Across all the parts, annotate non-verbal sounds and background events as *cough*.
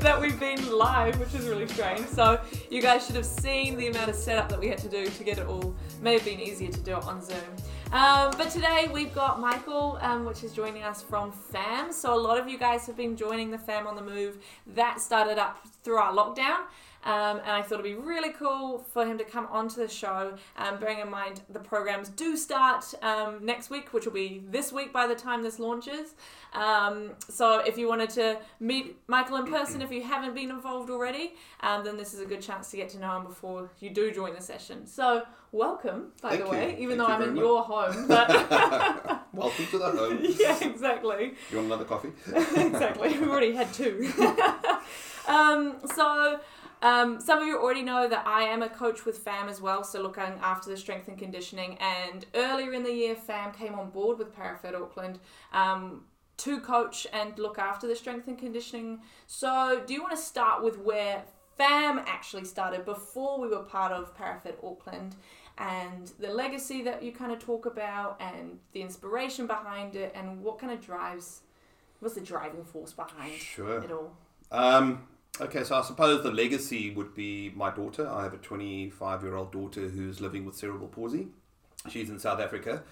that we've been live, which is really strange. So you guys should have seen the amount of setup that we had to do to get it all. May have been easier to do it on Zoom. Um, but today we've got Michael, um, which is joining us from FAM. So a lot of you guys have been joining the FAM on the Move. That started up through our lockdown. Um, and I thought it'd be really cool for him to come onto the show. Um, bearing in mind the programs do start um, next week, which will be this week by the time this launches. Um, so if you wanted to meet Michael in person, if you haven't been involved already, um, then this is a good chance to get to know him before you do join the session. So welcome, by Thank the way, you. even Thank though I'm in much. your home. But *laughs* Welcome to the home. *laughs* yeah, exactly. You want another coffee? *laughs* exactly. We've already had two. um, so, um, some of you already know that I am a coach with FAM as well, so looking after the strength and conditioning. And earlier in the year, FAM came on board with Parafed Auckland um, to coach and look after the strength and conditioning. So, do you want to start with where FAM actually started before we were part of Parafed Auckland? And the legacy that you kind of talk about, and the inspiration behind it, and what kind of drives What's the driving force behind Sure. it all? Um, okay, so I suppose the legacy would be my daughter. I have a 25 year old daughter who's living with cerebral palsy. She's in South Africa.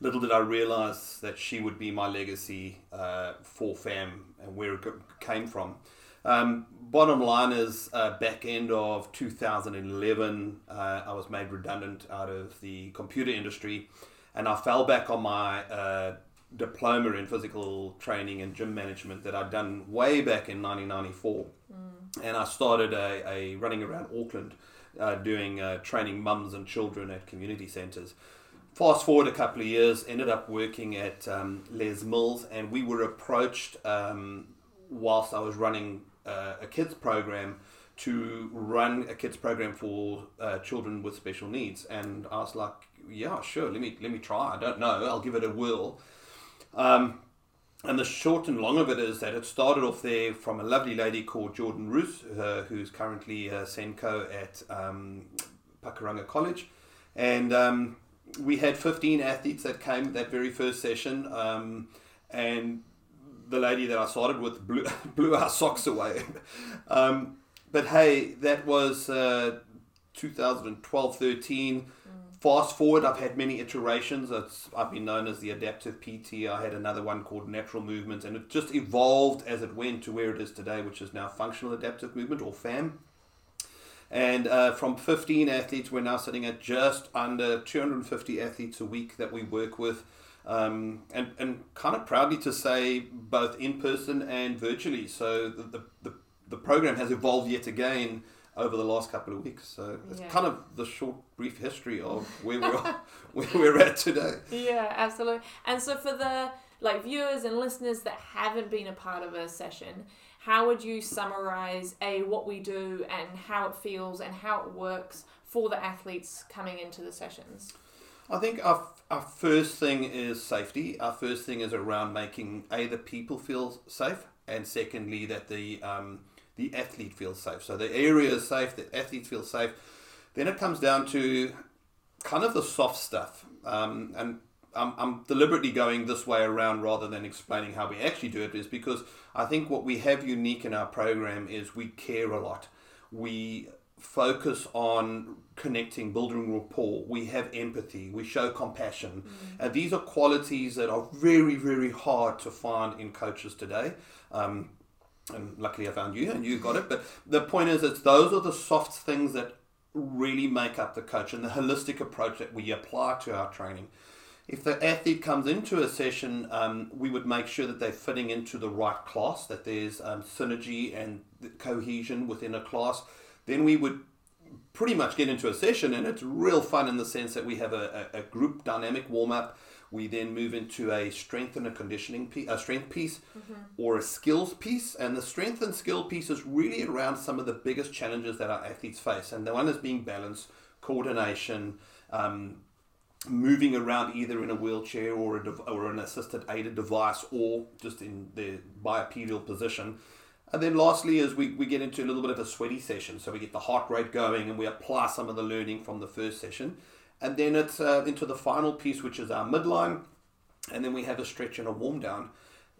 Little did I realize that she would be my legacy uh, for FAM and where it came from. Um, bottom line is, uh, back end of 2011, uh, I was made redundant out of the computer industry, and I fell back on my uh, diploma in physical training and gym management that I'd done way back in 1994, and I started a, a running around Auckland, uh, doing uh, training mums and children at community centres. Fast forward a couple of years, ended up working at um, Les Mills, and we were approached um, whilst I was running uh, a kids program to run a kids program for uh, children with special needs, and I was like, "Yeah, sure, let me let me try. I don't know, I'll give it a whirl." Um, and the short and long of it is that it started off there from a lovely lady called Jordan Roos, uh, who's currently a SENCO at um, Pakuranga College, and um, we had 15 athletes that came that very first session, um, and the lady that I started with blew, *laughs* blew our socks away. *laughs* um, but hey, that was uh, 2012 13. Fast forward, I've had many iterations. It's, I've been known as the adaptive PT. I had another one called natural movement, and it just evolved as it went to where it is today, which is now functional adaptive movement or FAM. And uh, from 15 athletes, we're now sitting at just under 250 athletes a week that we work with. Um, and, and kind of proudly to say both in person and virtually. So the, the, the, the program has evolved yet again over the last couple of weeks. So it's Yeah. kind of the short, brief history of where we are, *laughs* where we're at today. Yeah, absolutely. And so for the like viewers and listeners that haven't been a part of a session, how would you summarize a what we do and how it feels and how it works for the athletes coming into the sessions? I think our, our first thing is safety. Our first thing is around making a the people feel safe, and secondly that the um, the athlete feels safe. So the area is safe, the athletes feel safe. Then it comes down to kind of the soft stuff, um, and I'm, I'm deliberately going this way around rather than explaining how we actually do it, is because I think what we have unique in our program is we care a lot. We focus on connecting, building rapport. We have empathy. We show compassion. And these are qualities that are very, very hard to find in coaches today. Um, and luckily I found you and you got it. But the point is, it's those are the soft things that really make up the coach and the holistic approach that we apply to our training. If the athlete comes into a session, um, we would make sure that they're fitting into the right class, that there's um, synergy and cohesion within a class. Then we would pretty much get into a session, and it's real fun in the sense that we have a, a, a group dynamic warm up. We then move into a strength and a conditioning piece, a strength piece, or a skills piece. And the strength and skill piece is really around some of the biggest challenges that our athletes face. And the one is being balance, coordination, um, moving around either in a wheelchair or a dev- or an assisted aided device or just in the bipedal position. And then lastly is we, we get into a little bit of a sweaty session. So we get the heart rate going and we apply some of the learning from the first session. And then it's uh, into the final piece, which is our midline. and then we have a stretch and a warm down.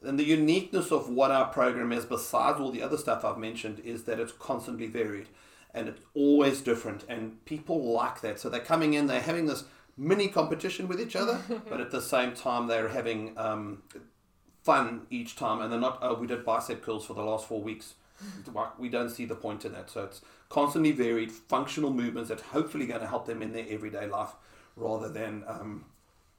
And the uniqueness of what our program is, besides all the other stuff I've mentioned, is that it's constantly varied and it's always different. And people like that. So they're coming in, they're having this mini competition with each other, *laughs* but at the same time, they're having um, fun each time. And they're not, oh, we did bicep curls for the last four weeks. We don't see the point in that. So it's constantly varied, functional movements that hopefully going to help them in their everyday life rather than um,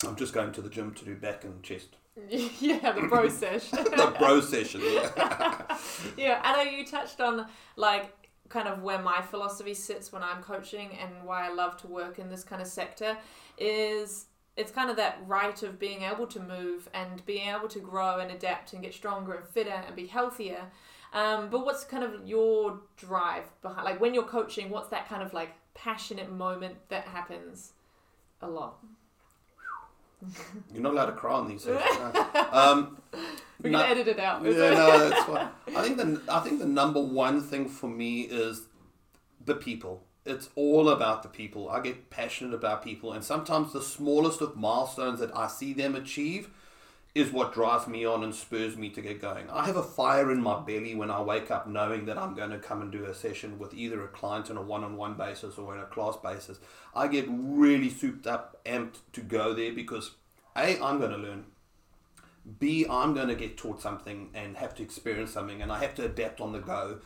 I'm just going to the gym to do back and chest. *laughs* yeah, the bro session. *laughs* the bro session, yeah. *laughs* yeah, I know you touched on like kind of where my philosophy sits when I'm coaching and why I love to work in this kind of sector is it's kind of that right of being able to move and being able to grow and adapt and get stronger and fitter and be healthier. Um, but what's kind of your drive behind, like when you're coaching, what's that kind of like passionate moment that happens a lot? You're not allowed to cry on these. *laughs* No. Um, we can no, edit it out. Yeah, no, that's fine. I think the I think the number one thing for me is the people. It's all about the people. I get passionate about people, and sometimes the smallest of milestones that I see them achieve is what drives me on and spurs me to get going. I have a fire in my belly when I wake up knowing that I'm going to come and do a session with either a client on a one on one basis or in a class basis. I get really souped up, amped to go there because A, I'm going to learn. B, I'm going to get taught something and have to experience something and I have to adapt on the go.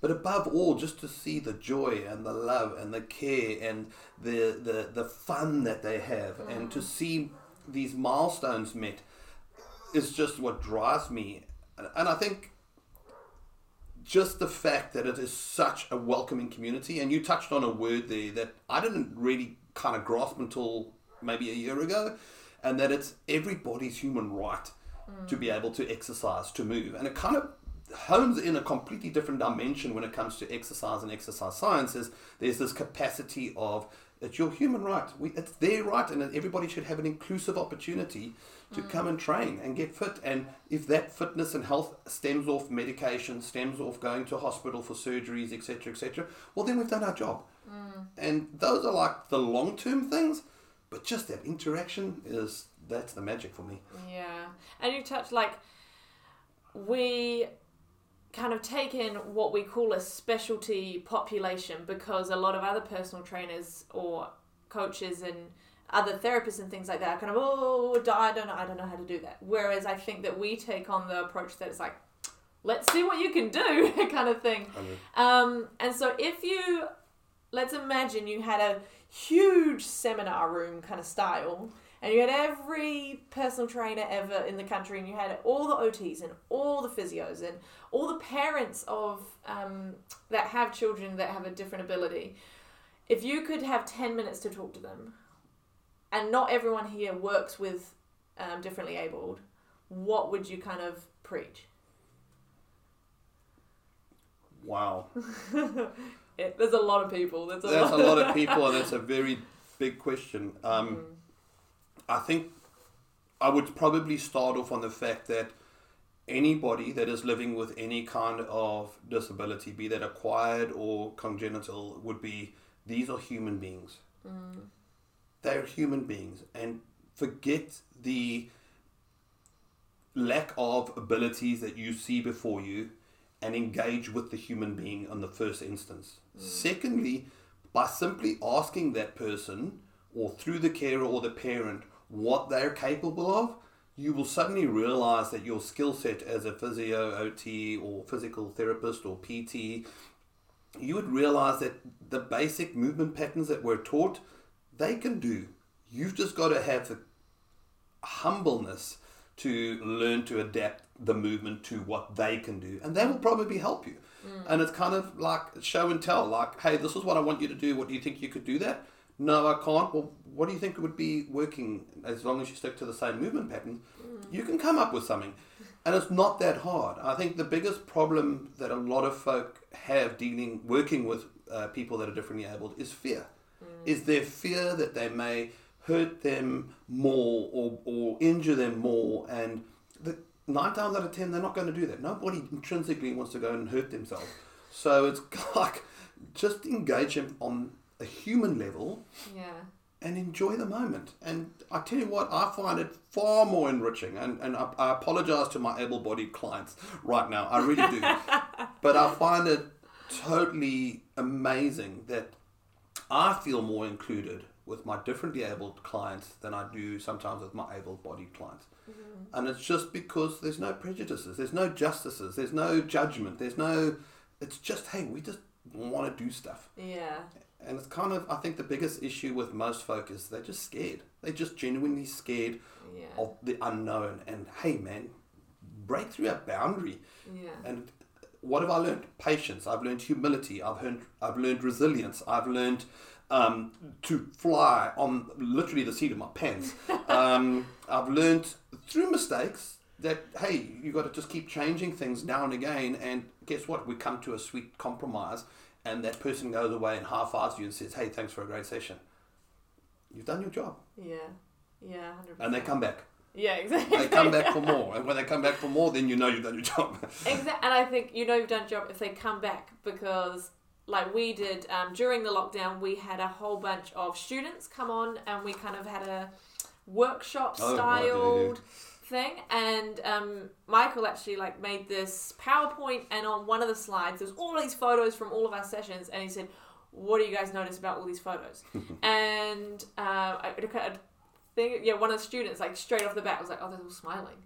But above all, just to see the joy and the love and the care and the, the, the fun that they have mm. and to mm. see these milestones met is just what drives me. And I think just the fact that it is such a welcoming community, and you touched on a word there that I didn't really kind of grasp until maybe a year ago, and that it's everybody's human right mm. to be able to exercise, to move. And it kind of hones in a completely different dimension when it comes to exercise and exercise sciences. There's this capacity of it's your human right. We, it's their right, and everybody should have an inclusive opportunity to mm. come and train and get fit. And if that fitness and health stems off medication, stems off going to hospital for surgeries, etc., etc., well, then we've done our job. Mm. And those are like the long term things, but just that interaction is that's the magic for me. Yeah, and you touch like we kind of take in what we call a specialty population because a lot of other personal trainers or coaches and other therapists and things like that are kind of oh I don't know I don't know how to do that. Whereas I think that we take on the approach that it's like let's see what you can do *laughs* kind of thing. Um, and so if you let's imagine you had a huge seminar room kind of style and you had every personal trainer ever in the country and you had all the OTs and all the physios and all the parents of um, that have children that have a different ability. If you could have 10 minutes to talk to them, and not everyone here works with um, differently abled, what would you kind of preach? Wow. *laughs* there's a lot of people. There's a, there's lot. a lot of people, and *laughs* that's a very big question. Um, mm. I think I would probably start off on the fact that anybody that is living with any kind of disability, be that acquired or congenital, would be these are human beings. Mm they're human beings and forget the lack of abilities that you see before you and engage with the human being in the first instance. Mm. Secondly, by simply asking that person or through the carer or the parent what they're capable of, you will suddenly realize that your skill set as a physio, OT, or physical therapist or PT, you would realize that the basic movement patterns that we're taught they can do. You've just got to have the humbleness to learn to adapt the movement to what they can do, and they will probably help you. Mm. And it's kind of like show and tell, like, hey, this is what I want you to do. What do you think you could do that? No, I can't. Well, what do you think would be working as long as you stick to the same movement pattern? Mm. You can come up with something. And it's not that hard. I think the biggest problem that a lot of folk have dealing, working with uh, people that are differently abled is fear is their fear that they may hurt them more or, or injure them more. And the, nine times out of ten, they're not going to do that. Nobody intrinsically wants to go and hurt themselves. So it's *laughs* like just engage them on a human level. Yeah. and enjoy the moment. And I tell you what, I find it far more enriching. And, and I, I apologize to my able bodied clients right now. I really do. *laughs* but I find it totally amazing that I feel more included with my differently abled clients than I do sometimes with my able bodied clients. Mm-hmm. And it's just because there's no prejudices, there's no justices, there's no judgment, there's no. It's just, hey, we just want to do stuff. Yeah. And it's kind of, I think the biggest issue with most folk is they're just scared. They're just genuinely scared Yeah. of the unknown. And hey, man, break through that boundary. Yeah. And what have I learned? Patience. I've learned humility. I've learned, I've learned resilience. I've learned um, to fly on literally the seat of my pants. *laughs* Um, I've learned through mistakes that hey, you got to just keep changing things now and again. And guess what? We come to a sweet compromise, and that person goes away and half fives you and says, "Hey, thanks for a great session. You've done your job." Yeah. Yeah. 100%. And they come back. Yeah, exactly. They come back for *laughs* more, and when they come back for more, then you know you've done your job. Exactly, and I think you know you've done your job if they come back because, like we did um, during the lockdown, we had a whole bunch of students come on, and we kind of had a workshop Oh, thing. And um, Michael actually like made this PowerPoint, and on one of the slides, there's all these photos from all of our sessions, and he said, "What do you guys notice about all these photos?" *laughs* and uh, I, I think, yeah, one of the students like straight off the bat was like, "Oh, they're all smiling."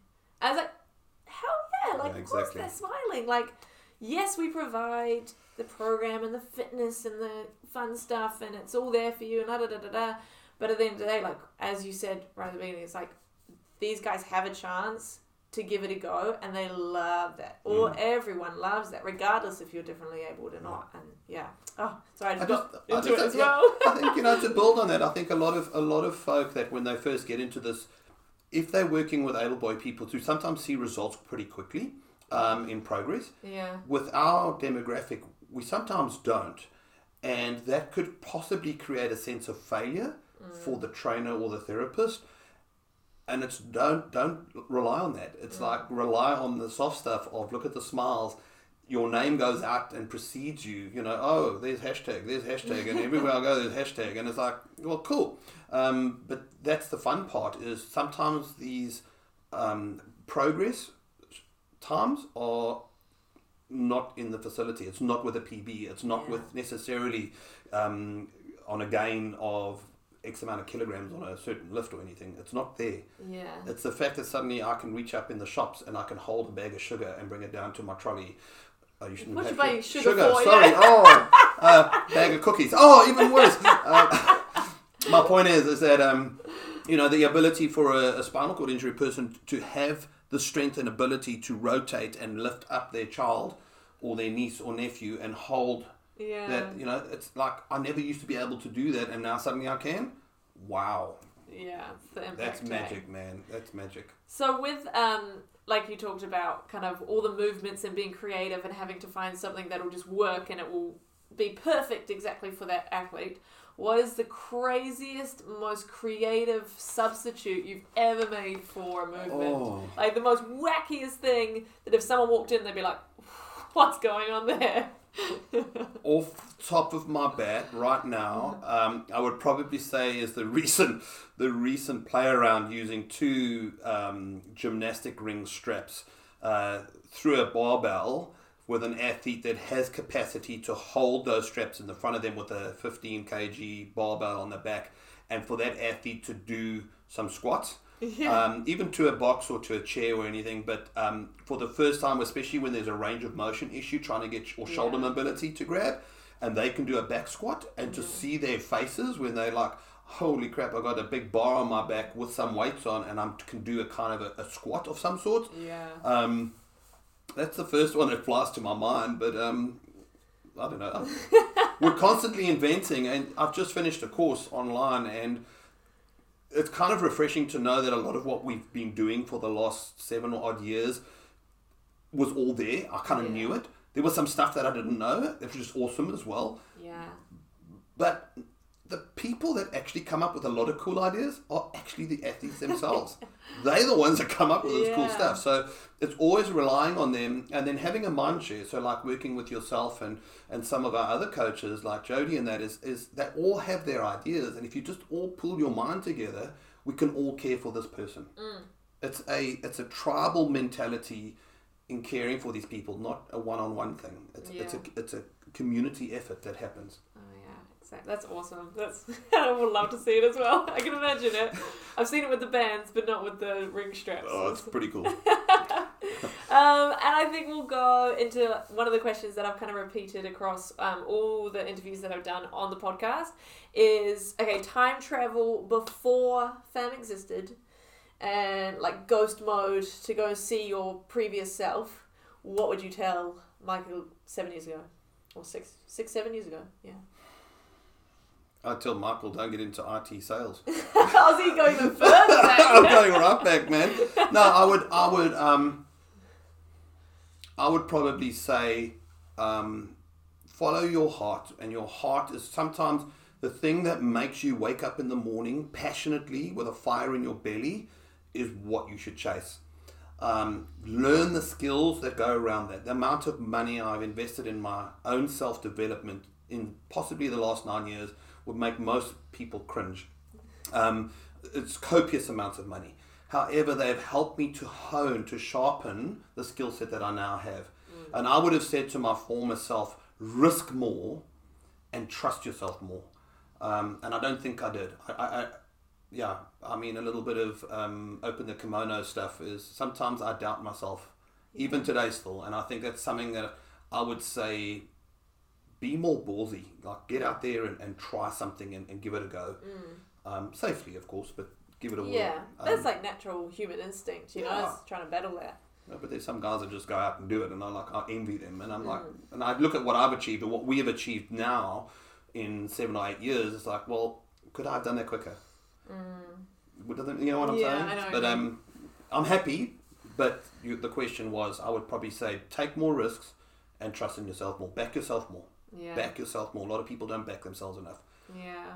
I was like, "Hell yeah!" Like, Yeah, of course they're smiling. Like, yes, we provide the program and the fitness and the fun stuff, and it's all there for you, and da da da da da. But at the end of the day, like as you said right at the beginning, it's like these guys have a chance to give it a go, and they love that. Or Mm. everyone loves that, regardless if you're differently able or not. And yeah, oh, sorry, I I just just, got I into just it as yeah, well. I think you know to build on that. I think a lot of a lot of folk that when they first get into this, if they're working with able bodied people, to sometimes see results pretty quickly um, in progress. Yeah, With our demographic, we sometimes don't, and that could possibly create a sense of failure for the trainer or the therapist. And it's don't don't rely on that. It's like rely on the soft stuff of look at the smiles. Your name goes out and precedes you. You know, oh, there's hashtag, there's hashtag, and everywhere I go, there's hashtag, and it's like, well, cool. Um, but that's the fun part is sometimes these um, progress times are not in the facility. It's not with a PB. It's not Yeah. with necessarily um, on a gain of X amount of kilograms on a certain lift or anything. It's not there. yeah, It's the fact that suddenly I can reach up in the shops and I can hold a bag of sugar and bring it down to my trolley. Oh, you shouldn't What have you buying su- sugar for, Sorry. yeah. *laughs* Oh, uh, bag of cookies. Oh, even worse. Uh, *laughs* my point is, is that um, you know the ability for a, a spinal cord injury person to have the strength and ability to rotate and lift up their child or their niece or nephew and hold yeah. that. You know, it's like I never used to be able to do that, and now suddenly I can. Wow, yeah, it's the impact. that's magic, man. That's magic. So with um like you talked about kind of all the movements and being creative and having to find something that'll just work and it will be perfect exactly for that athlete. What is the craziest, most creative substitute you've ever made for a movement? Oh. Like the most wackiest thing that if someone walked in they'd be like, What's going on there? Off top of my bat right now, um, I would probably say is the recent the recent play around using two um, gymnastic ring straps uh, through a barbell with an athlete that has capacity to hold those straps in the front of them with a 15 kg barbell on the back, and for that athlete to do some squats. Yeah. Um, even to a box or to a chair or anything, but um, for the first time, especially when there's a range of motion issue, trying to get or shoulder Yeah. mobility to grab, and they can do a back squat, and to see their faces when they're like, "Holy crap! I got a big bar on my back with some weights on, and I can do a kind of a, a squat of some sort." yeah. Um, that's the first one that flies to my mind, but um, I don't know. *laughs* We're constantly inventing, and I've just finished a course online, and it's kind of refreshing to know that a lot of what we've been doing for the last seven or odd years was all there. I kind of Yeah. knew it. There was some stuff that I didn't know, which was just awesome as well. yeah. But the people that actually come up with a lot of cool ideas are actually the athletes themselves. *laughs* They're the ones that come up with this cool stuff. So it's always relying on them and then having a mind share. So like working with yourself and, and some of our other coaches like Jody and that is, is that all have their ideas and if you just all pull your mind together, we can all care for this person. Mm. It's a it's a tribal mentality in caring for these people, not a one on one thing. It's, it's a it's a community effort that happens. Oh yeah, That's awesome. That's *laughs* I would love to see it as well. I can imagine it. I've seen it with the bands, but not with the ring straps. Oh, it's pretty cool. *laughs* Um, and I think we'll go into one of the questions that I've kind of repeated across um, all the interviews that I've done on the podcast is okay, time travel before fam existed and like ghost mode to go and see your previous self. What would you tell Michael seven years ago? Or six, six, seven years ago? Yeah. I tell Michael, don't get into IT sales. *laughs* How's he going even further? *laughs* I'm going right back, man. No, I would, I would, um, I would probably say, um, follow your heart, and your heart is sometimes the thing that makes you wake up in the morning passionately with a fire in your belly, is what you should chase. Um, learn the skills that go around that. The amount of money I've invested in my own self development in possibly the last nine years would make most people cringe. Um, it's copious amounts of money. However, they've helped me to hone, to sharpen the skill set that I now have. And I would have said to my former self, risk more and trust yourself more. Um, and I don't think I did. I, I, I, yeah, I mean, a little bit of um, open the kimono stuff is sometimes I doubt myself, even today still. And I think that's something that I would say be more ballsy. Like, get out there and, and try something and, and give it a go. Um, safely, of course, but give it a whirl. Yeah, that's Um, like natural human instinct, you know, Yeah. it's trying to battle that. no, but there's some guys that just go out and do it, and I like I envy them, and I'm like, Mm. and I look at what I've achieved and what we have achieved now in seven or eight years. It's like, well, could I have done that quicker? I- You know what I'm Mm. Yeah, saying? I know but um, I'm happy. But you, the question was, I would probably say, take more risks and trust in yourself more. Back yourself more. Yeah. Back yourself more. A lot of people don't back themselves enough. Yeah.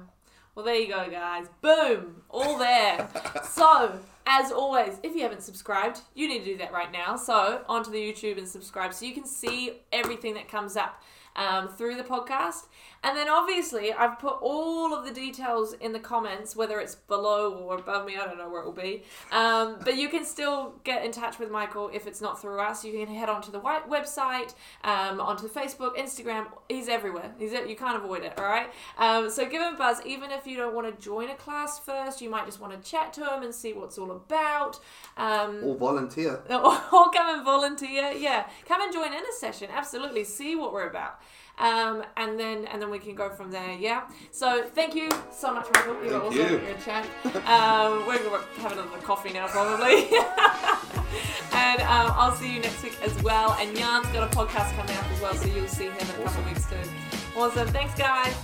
Well, there you go, guys. Boom! All there. *laughs* so, as always, if you haven't subscribed, you need to do that right now. So, onto the YouTube and subscribe so you can see everything that comes up um, through the podcast. And then, obviously, I've put all of the details in the comments, whether it's below or above me. I don't know where it will be. Um, but you can still get in touch with Michael if it's not through us. You can head onto the white website, um, onto Facebook, Instagram. He's everywhere. He's you can't avoid it. All right. Um, so give him a buzz. Even if you don't want to join a class first, you might just want to chat to him and see what's all about. Um, Or volunteer. *laughs* or come and volunteer. Yeah, come and join in a session. Absolutely, see what we're about. Um, and then and then we can go from there. Yeah. So thank you so much, Michael. You're Thank awesome. you. You're a champ. Um, we're gonna have another coffee now, probably. *laughs* and um, I'll see you next week as well. And Jan's got a podcast coming up as well, so you'll see him in a couple Awesome. of weeks too. Awesome. Thanks, guys.